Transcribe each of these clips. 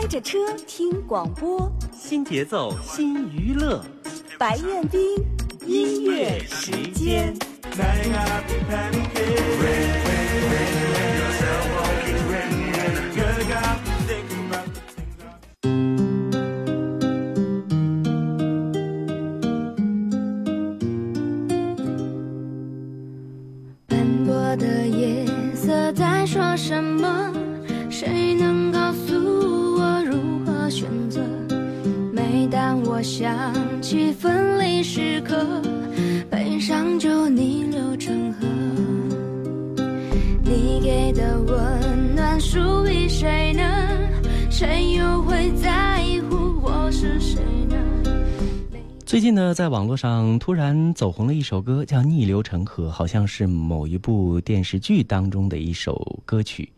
开着车听广播，新节奏新娱乐，白彦斌音乐时间。斑驳的夜色在说什么？我想起分离时刻，悲伤就逆流成河。你给的温暖属于谁呢？谁又会在乎我是谁呢？最近呢，在网络上突然走红了一首歌，叫《逆流成河》，好像是某一部电视剧当中的一首歌曲。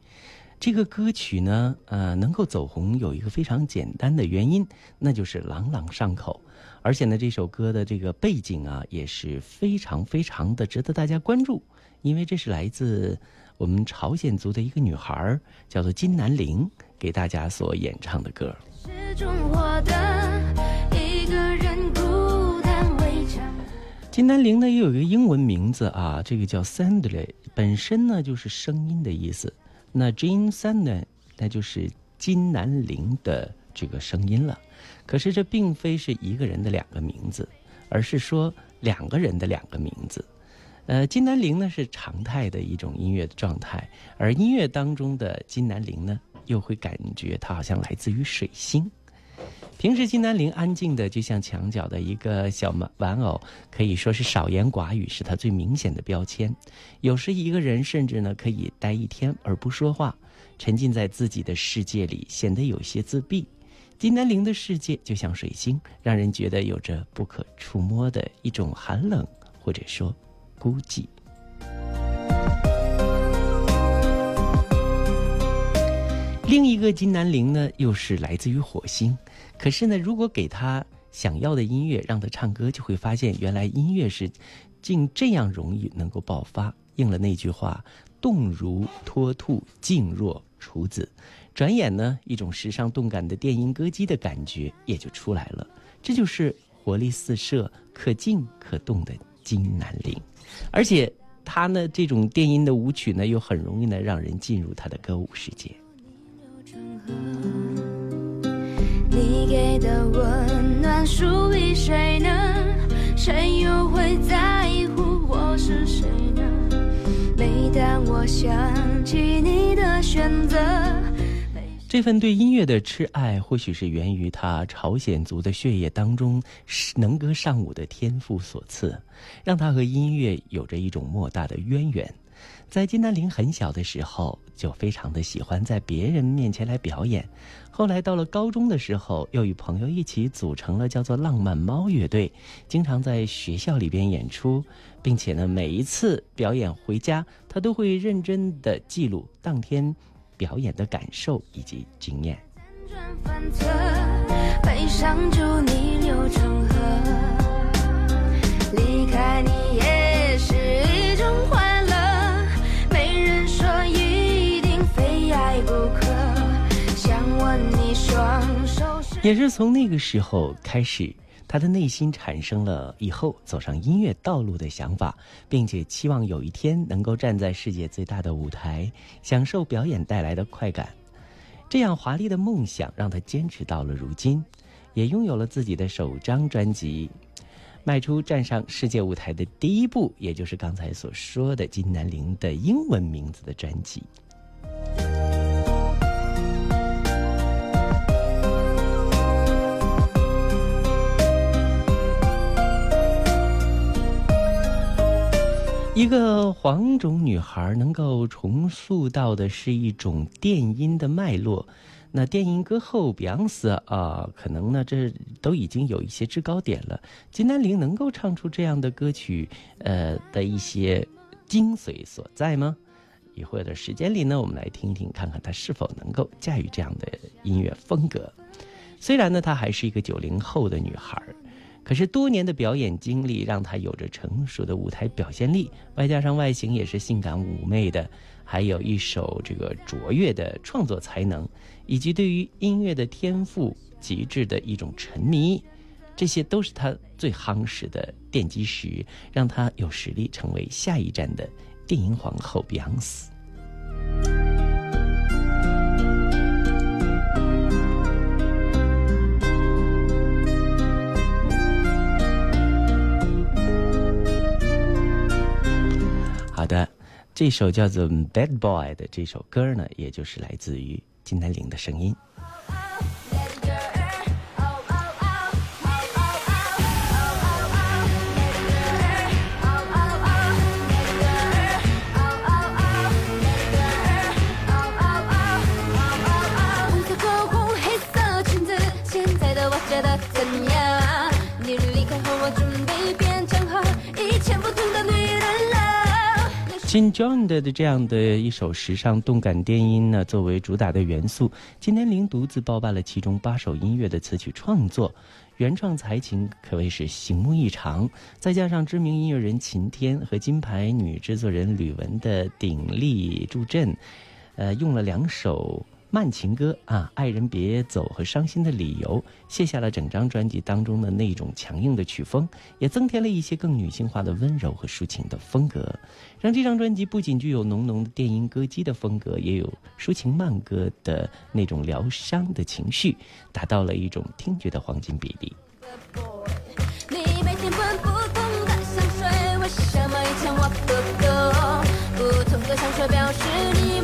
这个歌曲呢，呃，能够走红有一个非常简单的原因，那就是朗朗上口。而且呢，这首歌的这个背景啊，也是非常非常的值得大家关注，因为这是来自我们朝鲜族的一个女孩，叫做金南玲，给大家所演唱的歌。是中活的一个人孤单围墙。金南玲呢也有一个英文名字啊，这个叫 Sandley，本身呢就是声音的意思。那 Jean Sandley 那就是金南玲的这个声音了。可是这并非是一个人的两个名字，而是说两个人的两个名字。呃，金南玲呢是常态的一种音乐的状态，而音乐当中的金南玲呢，又会感觉它好像来自于水星。平时金南玲安静的就像墙角的一个小玩玩偶，可以说是少言寡语，是她最明显的标签。有时一个人甚至呢可以待一天而不说话，沉浸在自己的世界里，显得有些自闭。金南玲的世界就像水星，让人觉得有着不可触摸的一种寒冷，或者说孤寂。另一个金南玲呢，又是来自于火星。可是呢，如果给他想要的音乐，让他唱歌，就会发现原来音乐是竟这样容易能够爆发。应了那句话：“动如脱兔，静若处子。”转眼呢，一种时尚动感的电音歌姬的感觉也就出来了。这就是活力四射、可静可动的金南玲。而且他呢，这种电音的舞曲呢，又很容易呢让人进入他的歌舞世界。你给的温暖属于谁呢？谁又会在乎我是谁呢？每当我想起你的选择，这份对音乐的痴爱，或许是源于他朝鲜族的血液当中能歌善舞的天赋所赐，让他和音乐有着一种莫大的渊源。在金南玲很小的时候，就非常的喜欢在别人面前来表演。后来到了高中的时候，又与朋友一起组成了叫做“浪漫猫”乐队，经常在学校里边演出，并且呢，每一次表演回家，他都会认真的记录当天表演的感受以及经验。辗转反侧，悲伤就逆流成河。离开你也是一种 也是从那个时候开始，他的内心产生了以后走上音乐道路的想法，并且期望有一天能够站在世界最大的舞台，享受表演带来的快感。这样华丽的梦想让他坚持到了如今，也拥有了自己的首张专辑，迈出站上世界舞台的第一步，也就是刚才所说的金南玲的英文名字的专辑。一个黄种女孩能够重塑到的是一种电音的脉络，那电音歌后比昂斯啊，可能呢这都已经有一些制高点了。金南玲能够唱出这样的歌曲，呃的一些精髓所在吗？一会儿的时间里呢，我们来听听，看看她是否能够驾驭这样的音乐风格。虽然呢，她还是一个九零后的女孩。可是多年的表演经历让她有着成熟的舞台表现力，外加上外形也是性感妩媚的，还有一首这个卓越的创作才能，以及对于音乐的天赋极致的一种沉迷，这些都是他最夯实的奠基石，让他有实力成为下一站的电影皇后碧昂斯。的，这首叫做《Bad Boy》的这首歌呢，也就是来自于金南玲的声音。新。joined 的这样的一首时尚动感电音呢，作为主打的元素，金南玲独自包办了其中八首音乐的词曲创作，原创才情可谓是醒目异常。再加上知名音乐人秦天和金牌女制作人吕雯的鼎力助阵，呃，用了两首慢情歌啊，《爱人别走》和《伤心的理由》，卸下了整张专辑当中的那种强硬的曲风，也增添了一些更女性化的温柔和抒情的风格，让这张专辑不仅具有浓浓的电音歌姬的风格，也有抒情慢歌的那种疗伤的情绪，达到了一种听觉的黄金比例。香水，表示你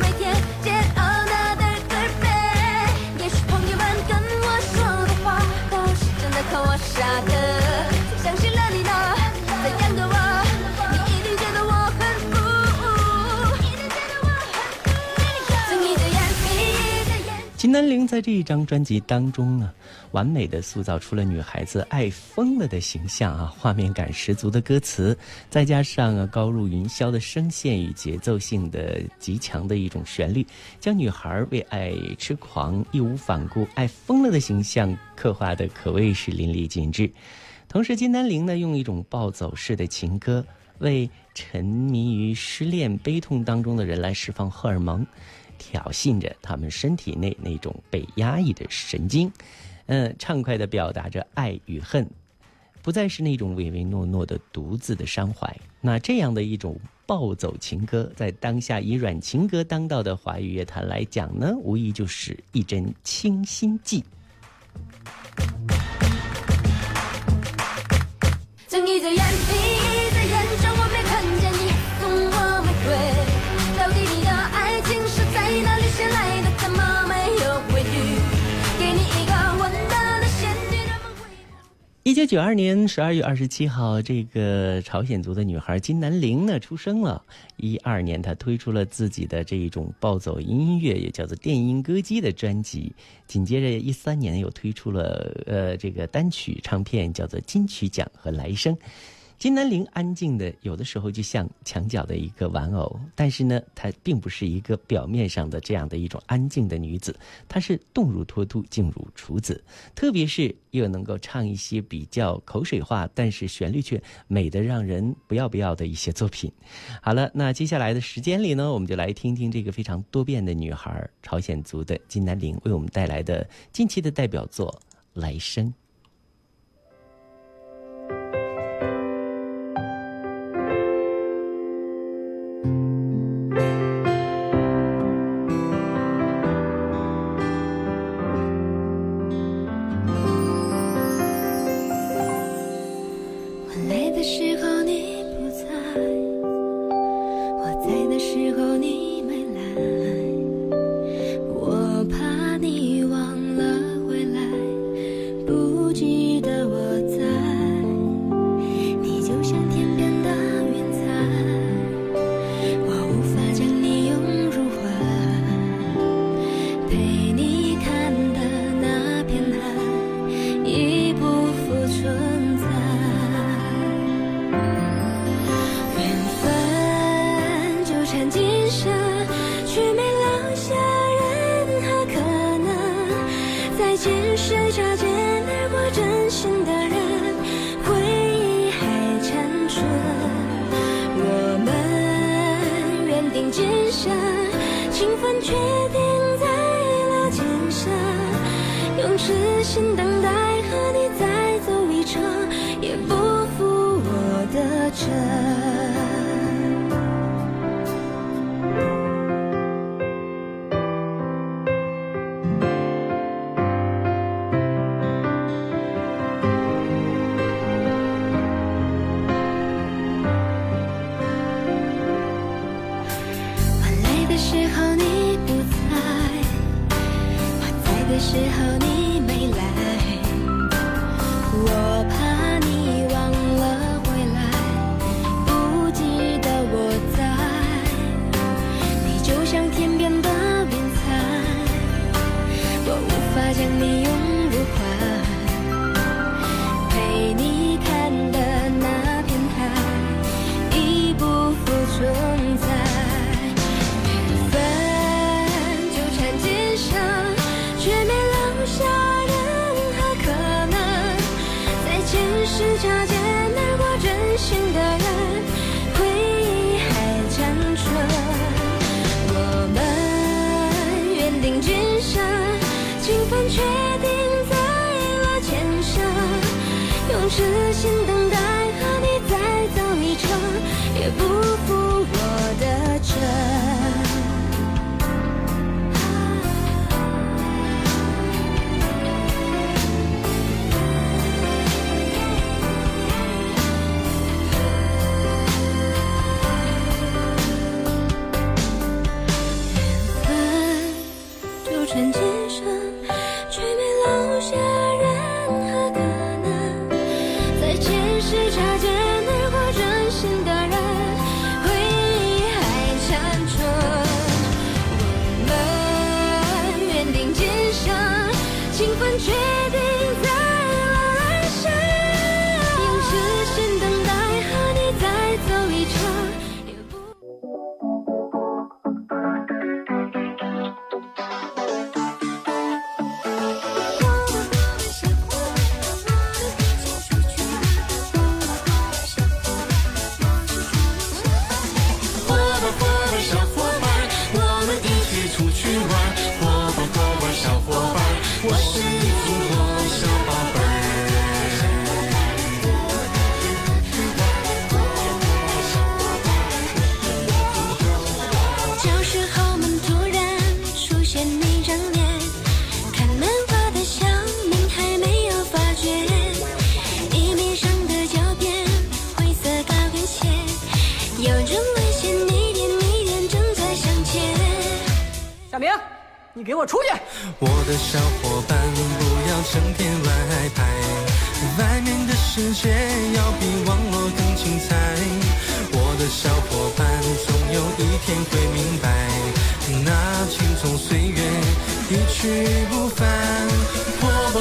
南玲在这一张专辑当中呢，完美的塑造出了女孩子爱疯了的形象啊，画面感十足的歌词，再加上啊高入云霄的声线与节奏性的极强的一种旋律，将女孩为爱痴狂、义无反顾、爱疯了的形象刻画的可谓是淋漓尽致。同时，金南玲呢用一种暴走式的情歌，为沉迷于失恋悲痛当中的人来释放荷尔蒙，挑衅着他们身体内那种被压抑的神经，嗯，畅快地表达着爱与恨，不再是那种唯唯诺诺的独自的伤怀。那这样的一种暴走情歌，在当下以软情歌当道的华语乐坛来讲呢，无疑就是一针清新剂。睁一只眼一九九二年十二月二十七号，这个朝鲜族的女孩金南玲呢出生了。一二年，她推出了自己的这一种暴走音乐，也叫做电音歌姬的专辑。紧接着，一三年又推出了呃这个单曲唱片，叫做《金曲奖》和《来生》。金南玲安静的，有的时候就像墙角的一个玩偶，但是呢，她并不是一个表面上的这样的一种安静的女子，她是动如脱兔，静如处子，特别是又能够唱一些比较口水化，但是旋律却美得让人不要不要的一些作品。好了，那接下来的时间里呢，我们就来听听这个非常多变的女孩，朝鲜族的金南玲为我们带来的近期的代表作《来生》。陪你看的那片海已不复存在，缘分纠缠今生，却没留下任何可能。再见时，擦肩而过真心的人，回忆还残存。我们缘定今生，情分却。心等待和你再走一程也不负我的真我来的时候你不在我在的时候你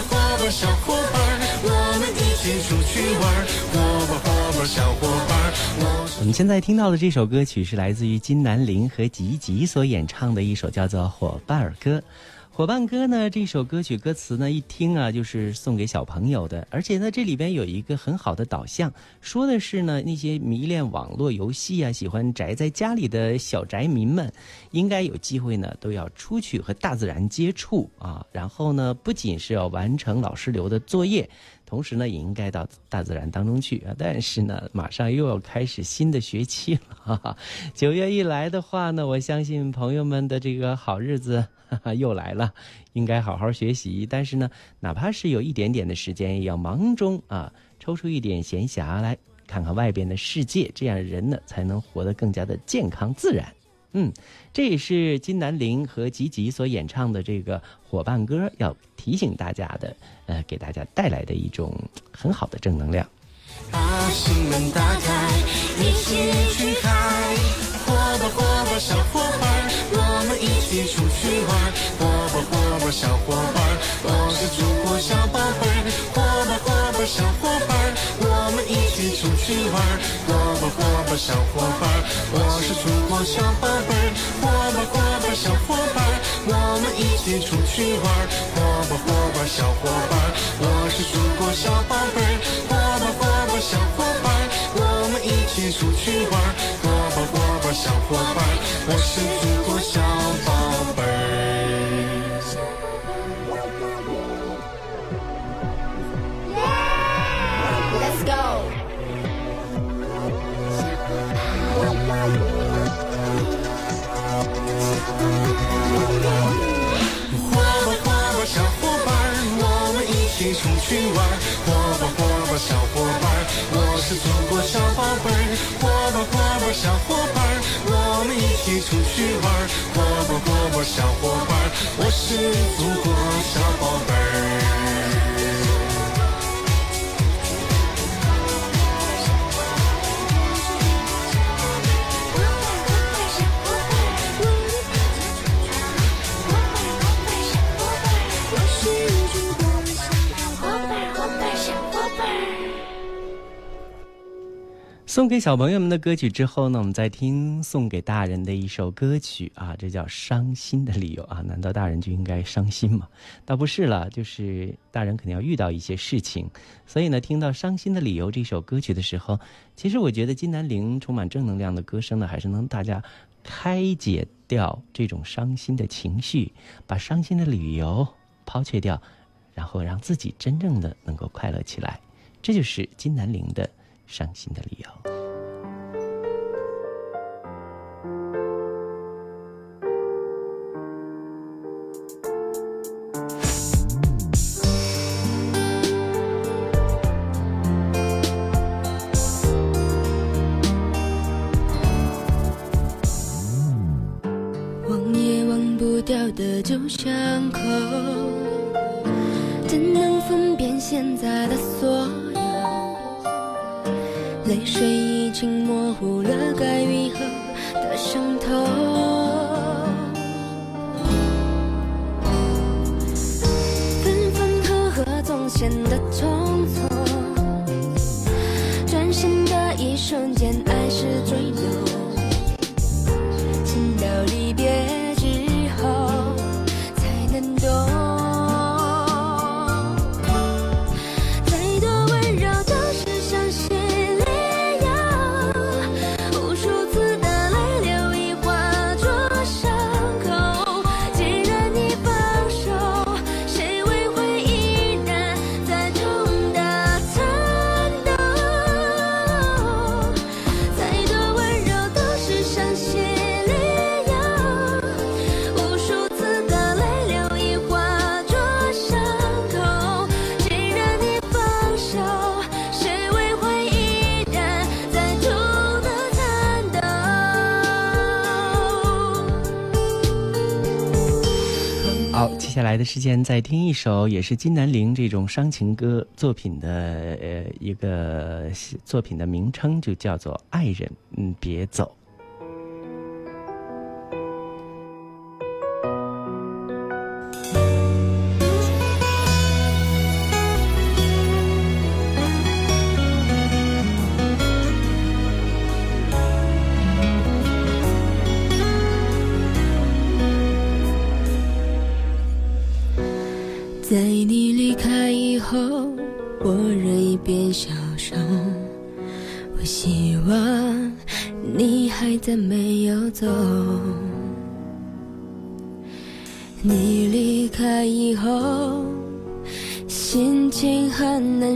伙伴，小伙伴，我们一起出去玩。伙伴，伙伴，小伙伴，我们现在听到的这首歌曲是来自于金南玲和吉吉所演唱的一首叫做《伙伴儿歌》。伙伴歌呢？这首歌曲歌词呢，一听啊，就是送给小朋友的。而且呢，这里边有一个很好的导向，说的是呢，那些迷恋网络游戏啊、喜欢宅在家里的小宅民们，应该有机会呢，都要出去和大自然接触啊。然后呢，不仅是要完成老师留的作业。同时呢，也应该到大自然当中去啊！但是呢，马上又要开始新的学期了，哈哈。九月一来的话呢，我相信朋友们的这个好日子哈哈 又来了，应该好好学习。但是呢，哪怕是有一点点的时间，也要忙中啊抽出一点闲暇来看看外边的世界，这样人呢才能活得更加的健康自然。嗯，这也是金南玲和吉吉所演唱的这个伙伴歌，要提醒大家的，呃，给大家带来的一种很好的正能量。把心门打开，一起去嗨！伙伴伙伴小伙伴，我们一起出去玩。伙伴伙伴小伙伴，我是祖国小宝贝。伙伴伙伴小伙伴，我们一起出去玩。伙伴伙伴小伙伴，我是中小宝贝儿，我吧我吧小伙伴，我们一起出去玩。儿。我吧我吧小伙伴，我是祖国小宝贝儿。我吧我吧小伙伴，我们一起出去玩儿。我吧我吧小伙伴，我是祖国小宝贝儿。Let's go。出去玩。火锅锅锅小伙伴，我是祖国送给小朋友们的歌曲之后呢，我们再听送给大人的一首歌曲啊，这叫《伤心的理由》啊。难道大人就应该伤心吗？倒不是了，就是大人肯定要遇到一些事情，所以呢，听到《伤心的理由》这首歌曲的时候，其实我觉得金南玲充满正能量的歌声呢，还是能大家开解掉这种伤心的情绪，把伤心的理由抛却掉，然后让自己真正的能够快乐起来。这就是金南玲的。伤心的理由。忘也忘不掉的旧伤口，kitchen 接下来的时间，再听一首也是金南玲这种伤情歌作品的呃一个作品的名称，就叫做《爱人，嗯，别走》。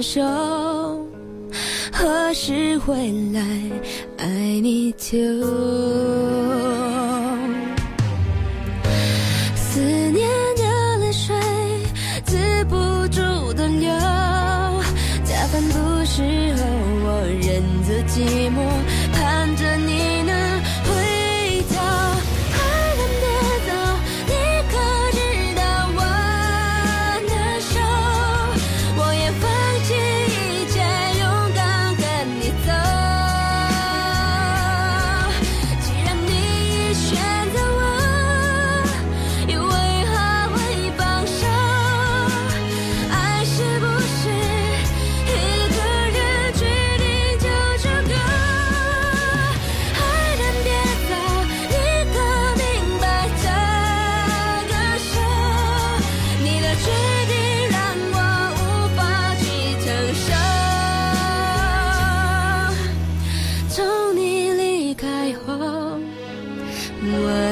手何时回来 i need to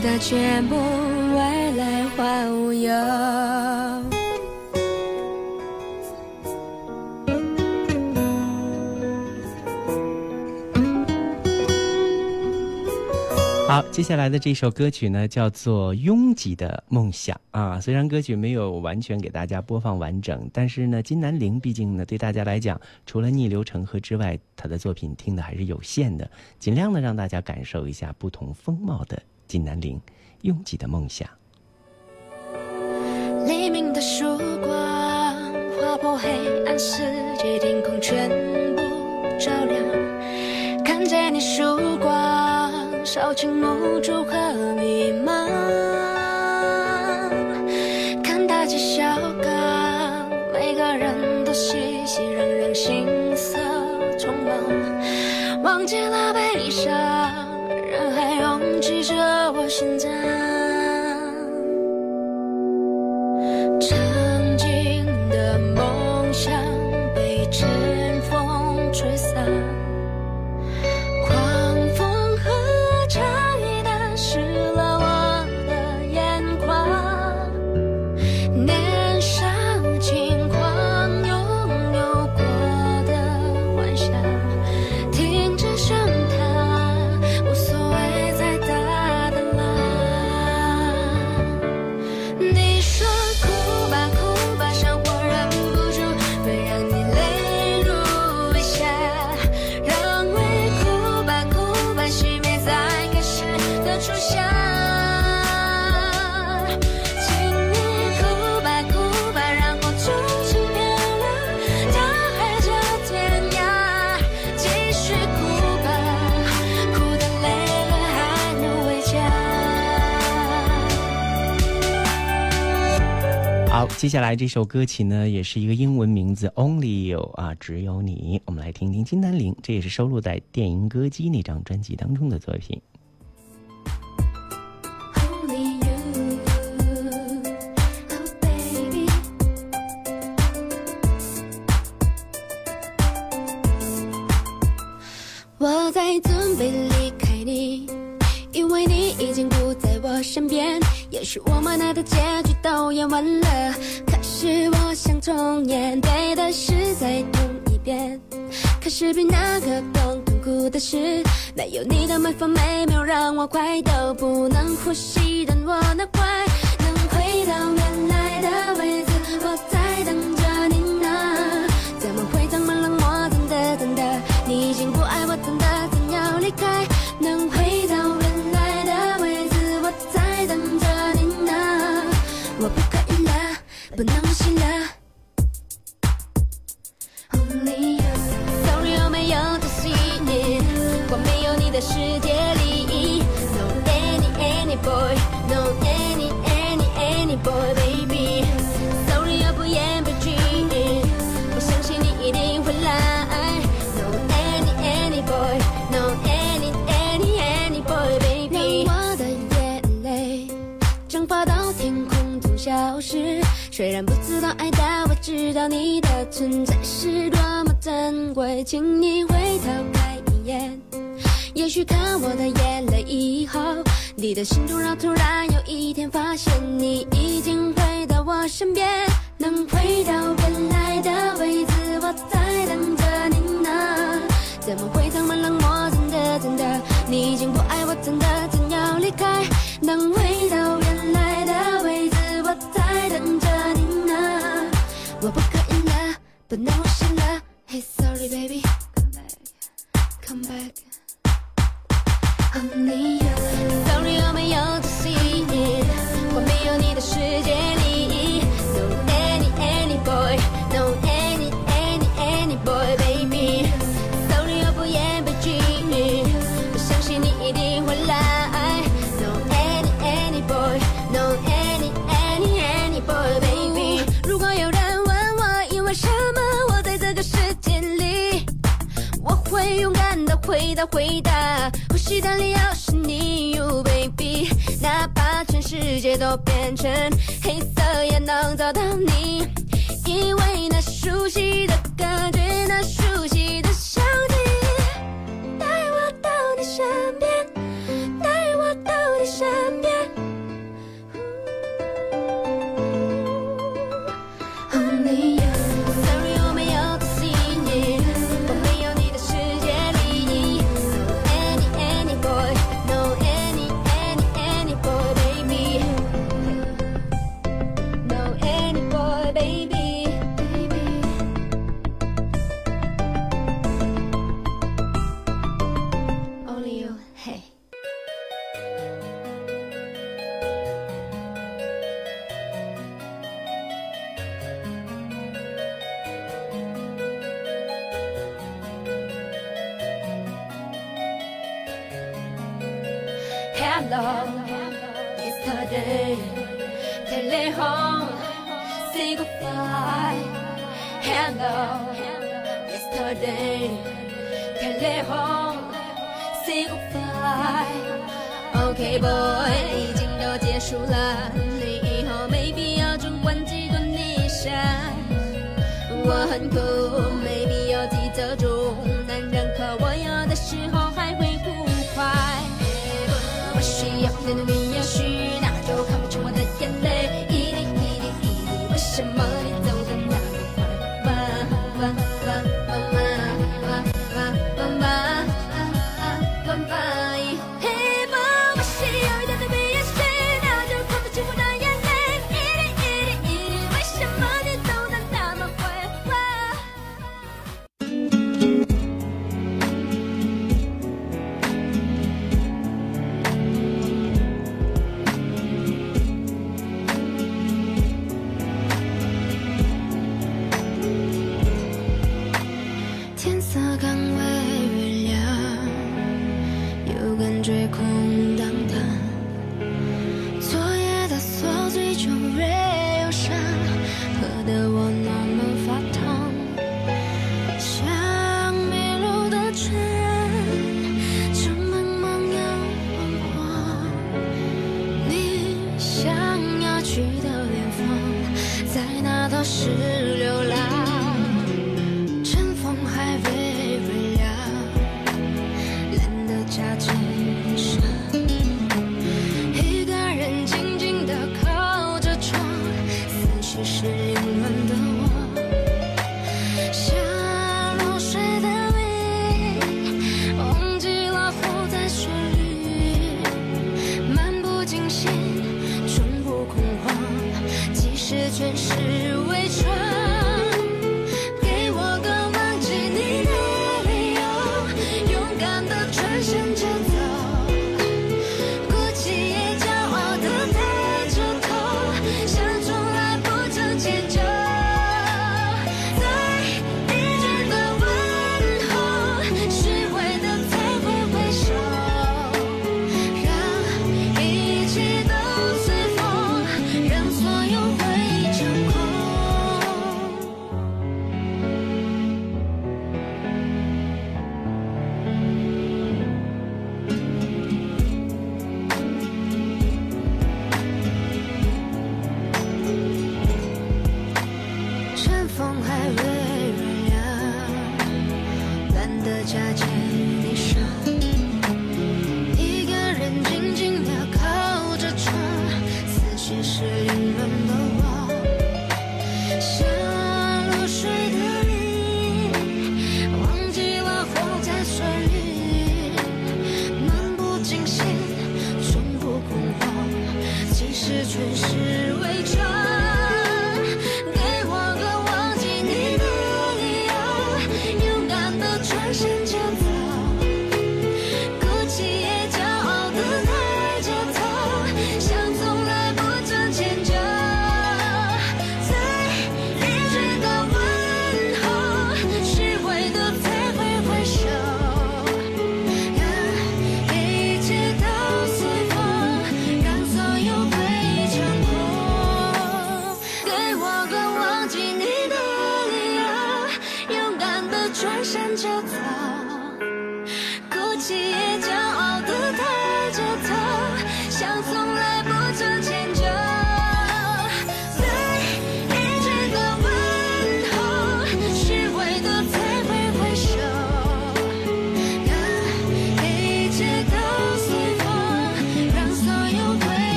的全部未来化无忧。好，接下来的这首歌曲呢，叫做《拥挤的梦想》啊。虽然歌曲没有完全给大家播放完整，但是呢，金南玲毕竟呢，对大家来讲，除了逆流成河之外，她的作品听的还是有限的，尽量的让大家感受一下不同风貌的金南玲《拥挤的梦想》。黎明的曙光划破黑暗世界，天空全部照亮，看见你曙光。少情无助和迷茫，看大街小巷，每个人都熙熙攘攘，行色匆忙，忘记了悲伤，接下来这首歌曲呢，也是一个英文名字，Only You 啊，只有你。我们来听听金南玲，这也是收录在《电音歌姬》那张专辑当中的作品。我在准备离开你，因为你已经不在我身边。也许我们爱的结局都演完了，可是我想重演，对的事再痛一遍。可是比那个更痛苦的是，没有你的每分每秒让我快到不能呼吸，但我那快你的心中让突然有一天发现你已经回到我身边，能回到原来的位置，我在等着你呢。怎么会这么冷漠？真的真的，你已经不爱我，真的回答回答，呼吸的理由是你，You baby。哪怕全世界都变成黑色，也能找到你，因为那熟悉的感觉，那熟悉 love yesterday. Tele say goodbye. Hello, yesterday. Tele say goodbye. Okay boy，已经都结束了，你以后没必要总关记得你想，我很苦，没必。在那里也许